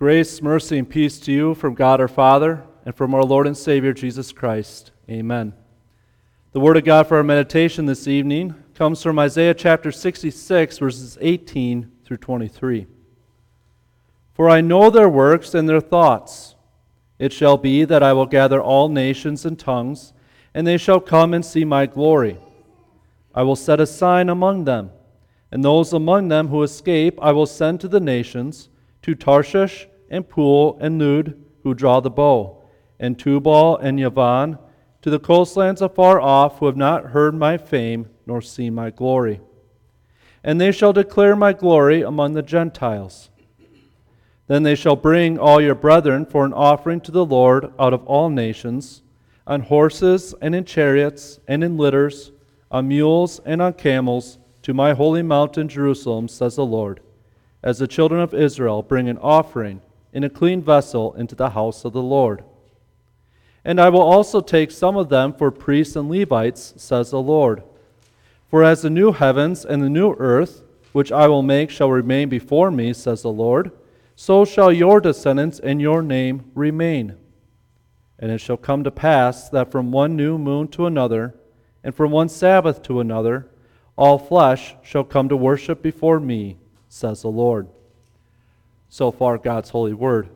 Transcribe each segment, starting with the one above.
Grace, mercy, and peace to you from God our Father and from our Lord and Savior Jesus Christ. Amen. The word of God for our meditation this evening comes from Isaiah chapter 66, verses 18 through 23. For I know their works and their thoughts. It shall be that I will gather all nations and tongues, and they shall come and see my glory. I will set a sign among them, and those among them who escape I will send to the nations, to Tarshish and Pul and Lud, who draw the bow, and Tubal and Yavan, to the coastlands afar off, who have not heard my fame nor seen my glory. And they shall declare my glory among the Gentiles. Then they shall bring all your brethren for an offering to the Lord out of all nations, on horses and in chariots and in litters, on mules and on camels, to my holy mountain Jerusalem, says the Lord, as the children of Israel bring an offering in a clean vessel into the house of the Lord. And I will also take some of them for priests and Levites, says the Lord. For as the new heavens and the new earth, which I will make, shall remain before me, says the Lord, so shall your descendants and your name remain. And it shall come to pass that from one new moon to another, and from one Sabbath to another, all flesh shall come to worship before me, says the Lord. So far, God's holy word.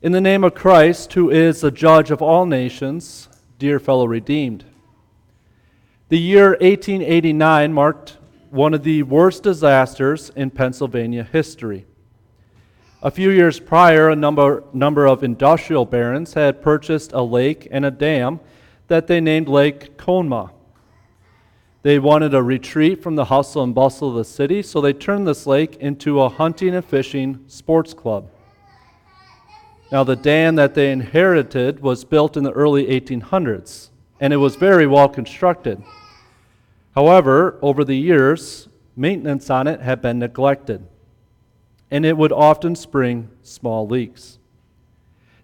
In the name of Christ, who is the judge of all nations, dear fellow redeemed, the year 1889 marked one of the worst disasters in Pennsylvania history. A few years prior, a number, number of industrial barons had purchased a lake and a dam that they named Lake Conemaugh. They wanted a retreat from the hustle and bustle of the city, so they turned this lake into a hunting and fishing sports club. Now, the dam that they inherited was built in the early 1800s, and it was very well constructed. However, over the years, maintenance on it had been neglected and it would often spring small leaks.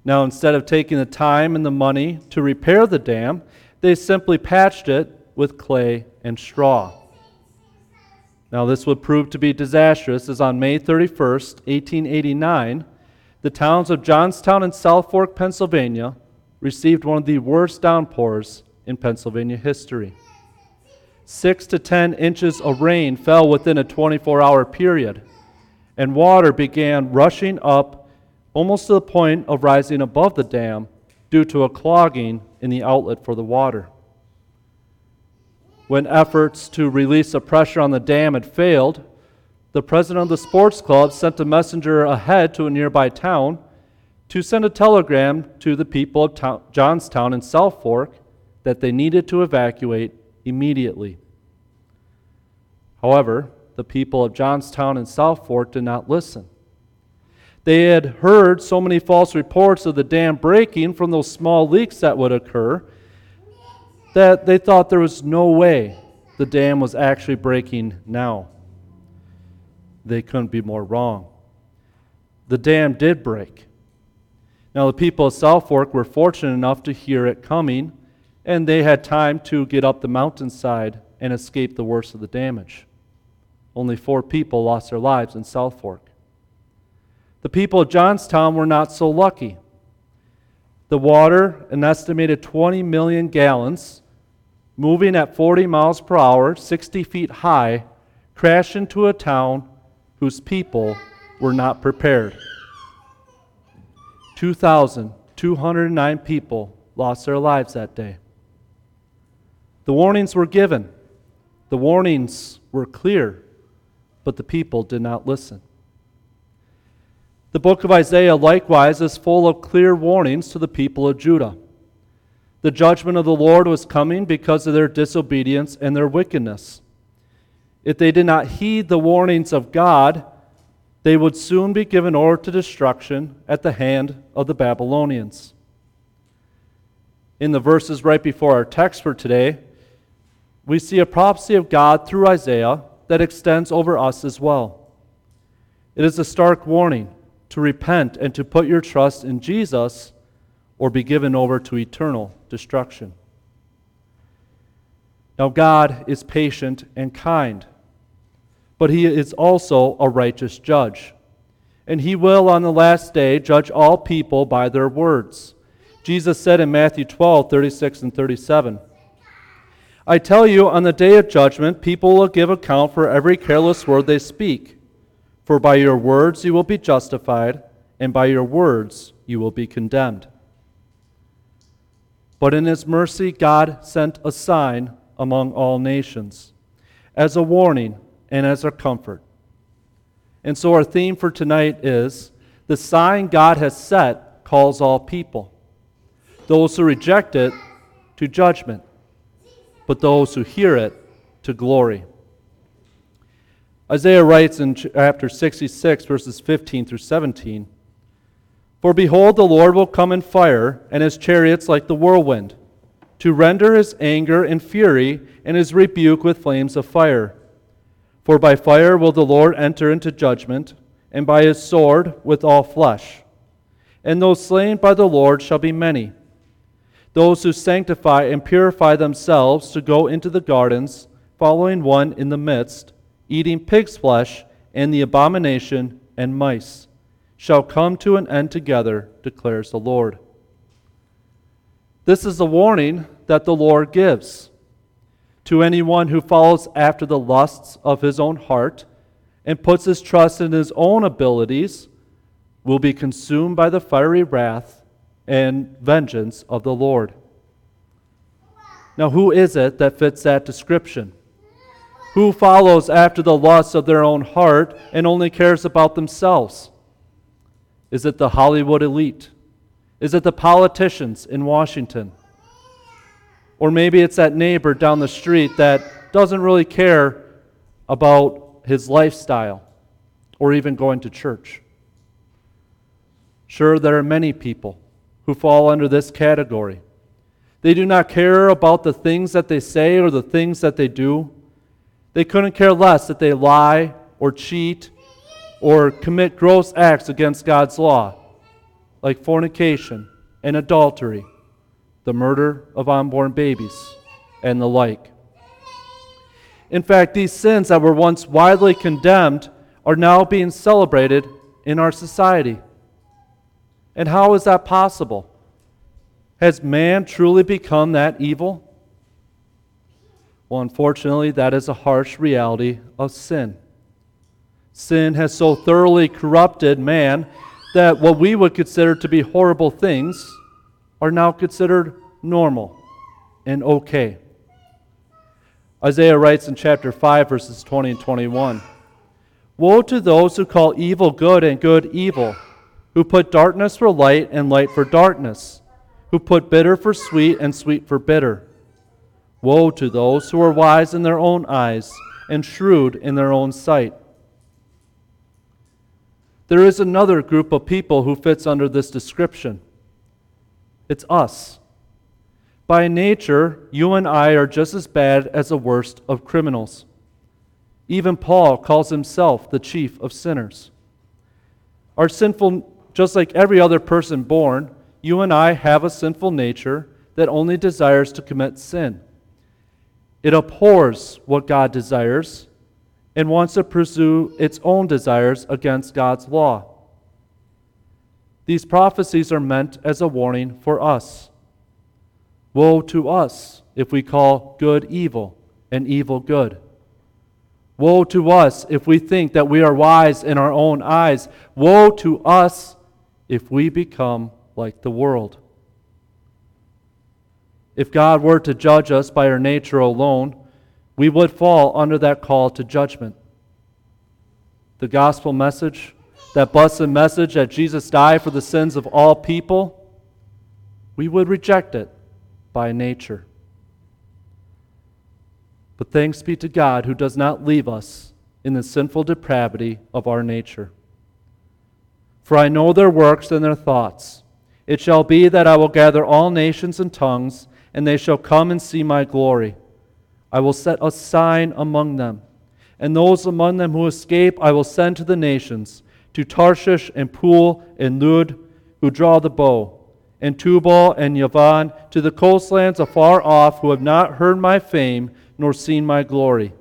Now, instead of taking the time and the money to repair the dam, they simply patched it with clay and straw. Now, this would prove to be disastrous as on May 31st, 1889, the towns of Johnstown and South Fork, Pennsylvania, received one of the worst downpours in Pennsylvania history. Six to ten inches of rain fell within a 24 hour period and water began rushing up almost to the point of rising above the dam due to a clogging in the outlet for the water. When efforts to release the pressure on the dam had failed, the president of the sports club sent a messenger ahead to a nearby town to send a telegram to the people of to- Johnstown and South Fork that they needed to evacuate immediately. However, the people of Johnstown and South Fork did not listen. They had heard so many false reports of the dam breaking from those small leaks that would occur that they thought there was no way the dam was actually breaking now. They couldn't be more wrong. The dam did break. Now, the people of South Fork were fortunate enough to hear it coming, and they had time to get up the mountainside and escape the worst of the damage. Only four people lost their lives in South Fork. The people of Johnstown were not so lucky. The water, an estimated 20 million gallons, moving at 40 miles per hour, 60 feet high, crashed into a town whose people were not prepared. 2,209 people lost their lives that day. The warnings were given, the warnings were clear but the people did not listen. The book of Isaiah likewise is full of clear warnings to the people of Judah. The judgment of the Lord was coming because of their disobedience and their wickedness. If they did not heed the warnings of God, they would soon be given over to destruction at the hand of the Babylonians. In the verses right before our text for today, we see a prophecy of God through Isaiah that extends over us as well. It is a stark warning to repent and to put your trust in Jesus or be given over to eternal destruction. Now, God is patient and kind, but He is also a righteous judge. and he will on the last day judge all people by their words. Jesus said in Matthew 12, 36 and 37. I tell you, on the day of judgment, people will give account for every careless word they speak. For by your words you will be justified, and by your words you will be condemned. But in his mercy, God sent a sign among all nations, as a warning and as a comfort. And so our theme for tonight is the sign God has set calls all people. Those who reject it to judgment, but those who hear it to glory. Isaiah writes in chapter 66, verses 15 through 17 For behold, the Lord will come in fire, and his chariots like the whirlwind, to render his anger and fury, and his rebuke with flames of fire. For by fire will the Lord enter into judgment, and by his sword with all flesh. And those slain by the Lord shall be many. Those who sanctify and purify themselves to go into the gardens, following one in the midst, eating pig's flesh and the abomination and mice, shall come to an end together, declares the Lord. This is the warning that the Lord gives to anyone who follows after the lusts of his own heart and puts his trust in his own abilities will be consumed by the fiery wrath and vengeance of the Lord. Now, who is it that fits that description? Who follows after the lusts of their own heart and only cares about themselves? Is it the Hollywood elite? Is it the politicians in Washington? Or maybe it's that neighbor down the street that doesn't really care about his lifestyle or even going to church. Sure, there are many people who fall under this category. They do not care about the things that they say or the things that they do. They couldn't care less that they lie or cheat or commit gross acts against God's law, like fornication and adultery the murder of unborn babies, and the like. In fact, these sins that were once widely condemned are now being celebrated in our society. And how is that possible? Has man truly become that evil? Well, unfortunately, that is a harsh reality of sin. Sin has so thoroughly corrupted man that what we would consider to be horrible things are now considered normal and okay. Isaiah writes in chapter 5, verses 20 and 21 Woe to those who call evil good and good evil, who put darkness for light and light for darkness, who put bitter for sweet and sweet for bitter. Woe to those who are wise in their own eyes and shrewd in their own sight. There is another group of people who fits under this description. It's us. By nature, you and I are just as bad as the worst of criminals. Even Paul calls himself the chief of sinners. Our sinful, just like every other person born, you and I have a sinful nature that only desires to commit sin. It abhors what God desires and wants to pursue its own desires against God's law. These prophecies are meant as a warning for us. Woe to us if we call good evil and evil good. Woe to us if we think that we are wise in our own eyes. Woe to us if we become like the world. If God were to judge us by our nature alone, we would fall under that call to judgment. The gospel message that blessed message that Jesus died for the sins of all people, we would reject it by nature. But thanks be to God who does not leave us in the sinful depravity of our nature. For I know their works and their thoughts. It shall be that I will gather all nations and tongues, and they shall come and see my glory. I will set a sign among them, and those among them who escape I will send to the nations to Tarshish and Pul and Lud, who draw the bow, and Tubal and Yavan, to the coastlands afar off, who have not heard my fame nor seen my glory.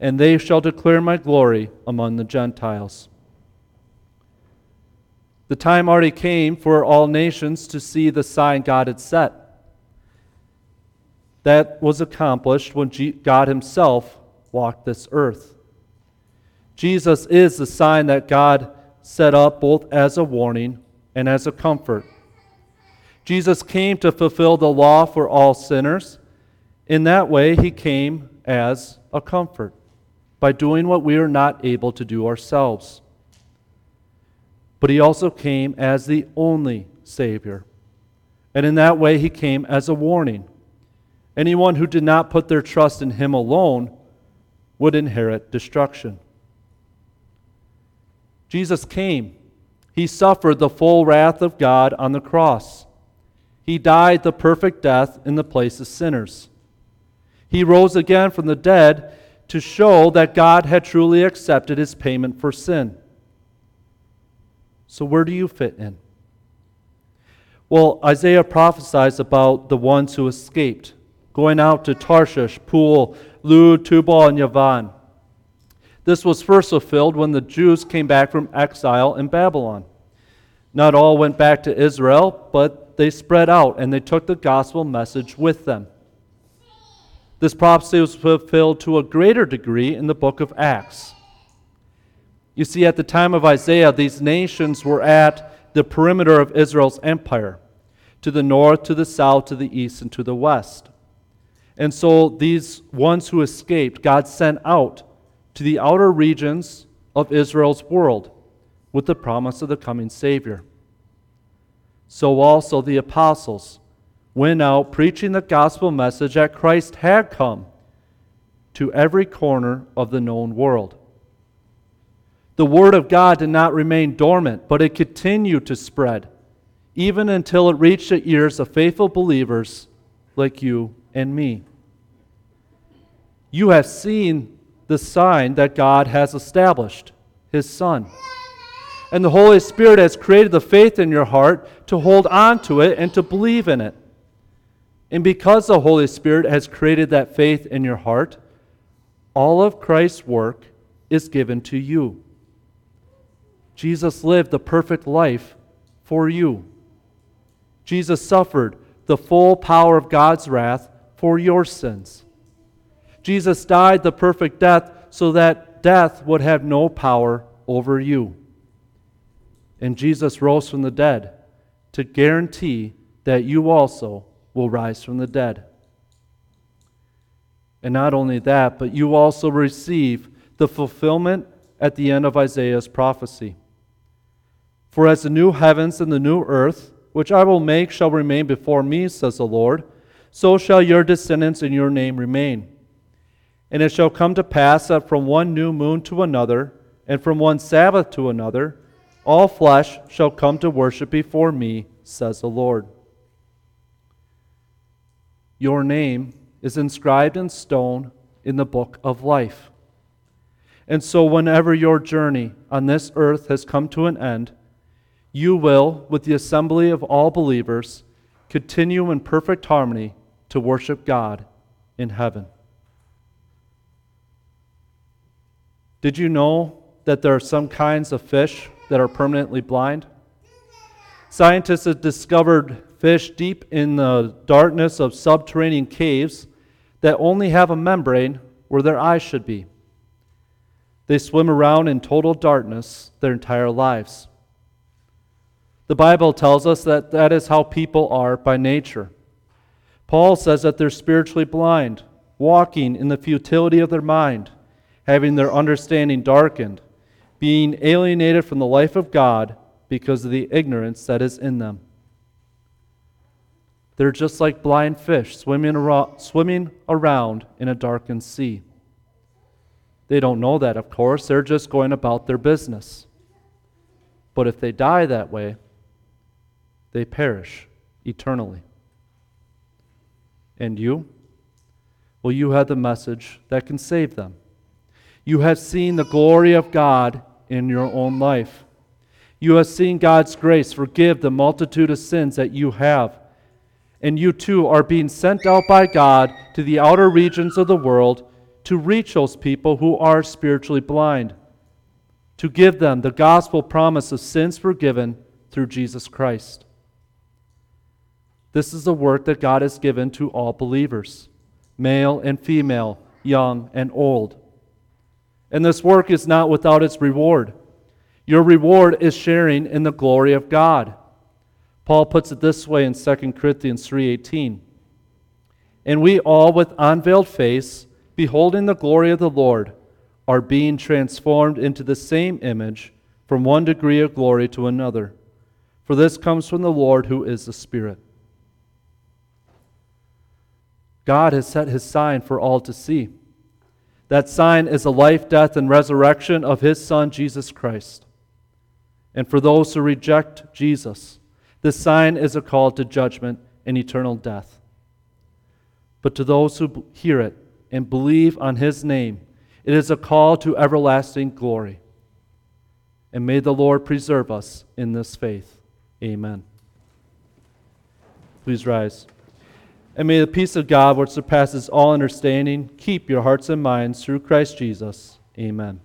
And they shall declare my glory among the Gentiles. The time already came for all nations to see the sign God had set. That was accomplished when God Himself walked this earth. Jesus is the sign that God set up both as a warning and as a comfort. Jesus came to fulfill the law for all sinners. In that way, He came as a comfort by doing what we are not able to do ourselves. But He also came as the only Savior. And in that way, He came as a warning. Anyone who did not put their trust in Him alone would inherit destruction. Jesus came. He suffered the full wrath of God on the cross. He died the perfect death in the place of sinners. He rose again from the dead to show that God had truly accepted his payment for sin. So, where do you fit in? Well, Isaiah prophesies about the ones who escaped, going out to Tarshish, Pul, Lud, Tubal, and Yavan. This was first fulfilled when the Jews came back from exile in Babylon. Not all went back to Israel, but they spread out and they took the gospel message with them. This prophecy was fulfilled to a greater degree in the book of Acts. You see, at the time of Isaiah, these nations were at the perimeter of Israel's empire to the north, to the south, to the east, and to the west. And so these ones who escaped, God sent out to the outer regions of Israel's world with the promise of the coming Savior. So also the apostles went out preaching the gospel message that Christ had come to every corner of the known world. The Word of God did not remain dormant, but it continued to spread, even until it reached the ears of faithful believers like you and me. You have seen the sign that God has established, His Son. And the Holy Spirit has created the faith in your heart to hold on to it and to believe in it. And because the Holy Spirit has created that faith in your heart, all of Christ's work is given to you. Jesus lived the perfect life for you. Jesus suffered the full power of God's wrath for your sins. Jesus died the perfect death so that death would have no power over you. And Jesus rose from the dead to guarantee that you also will rise from the dead. And not only that, but you also receive the fulfillment at the end of Isaiah's prophecy. For as the new heavens and the new earth, which I will make, shall remain before me, says the Lord, so shall your descendants in your name remain. And it shall come to pass that from one new moon to another, and from one Sabbath to another, all flesh shall come to worship before me, says the Lord. Your name is inscribed in stone in the book of life. And so, whenever your journey on this earth has come to an end, you will, with the assembly of all believers, continue in perfect harmony to worship God in heaven. Did you know that there are some kinds of fish that are permanently blind? Scientists have discovered fish deep in the darkness of subterranean caves that only have a membrane where their eyes should be. They swim around in total darkness their entire lives. The Bible tells us that that is how people are by nature. Paul says that they're spiritually blind, walking in the futility of their mind having their understanding darkened, being alienated from the life of God because of the ignorance that is in them. They're just like blind fish swimming around, swimming around in a darkened sea. They don't know that, of course. They're just going about their business. But if they die that way, they perish eternally. And you? Well, you have the message that can save them. You have seen the glory of God in your own life. You have seen God's grace forgive the multitude of sins that you have. And you too are being sent out by God to the outer regions of the world to reach those people who are spiritually blind, to give them the gospel promise of sins forgiven through Jesus Christ. This is a work that God has given to all believers, male and female, young and old. And this work is not without its reward. Your reward is sharing in the glory of God. Paul puts it this way in 2 Corinthians 3:18. And we all with unveiled face, beholding the glory of the Lord, are being transformed into the same image from one degree of glory to another. For this comes from the Lord who is the Spirit. God has set his sign for all to see. That sign is the life, death, and resurrection of his Son, Jesus Christ. And for those who reject Jesus, this sign is a call to judgment and eternal death. But to those who hear it and believe on his name, it is a call to everlasting glory. And may the Lord preserve us in this faith. Amen. Please rise. And may the peace of God, which surpasses all understanding, keep your hearts and minds through Christ Jesus. Amen.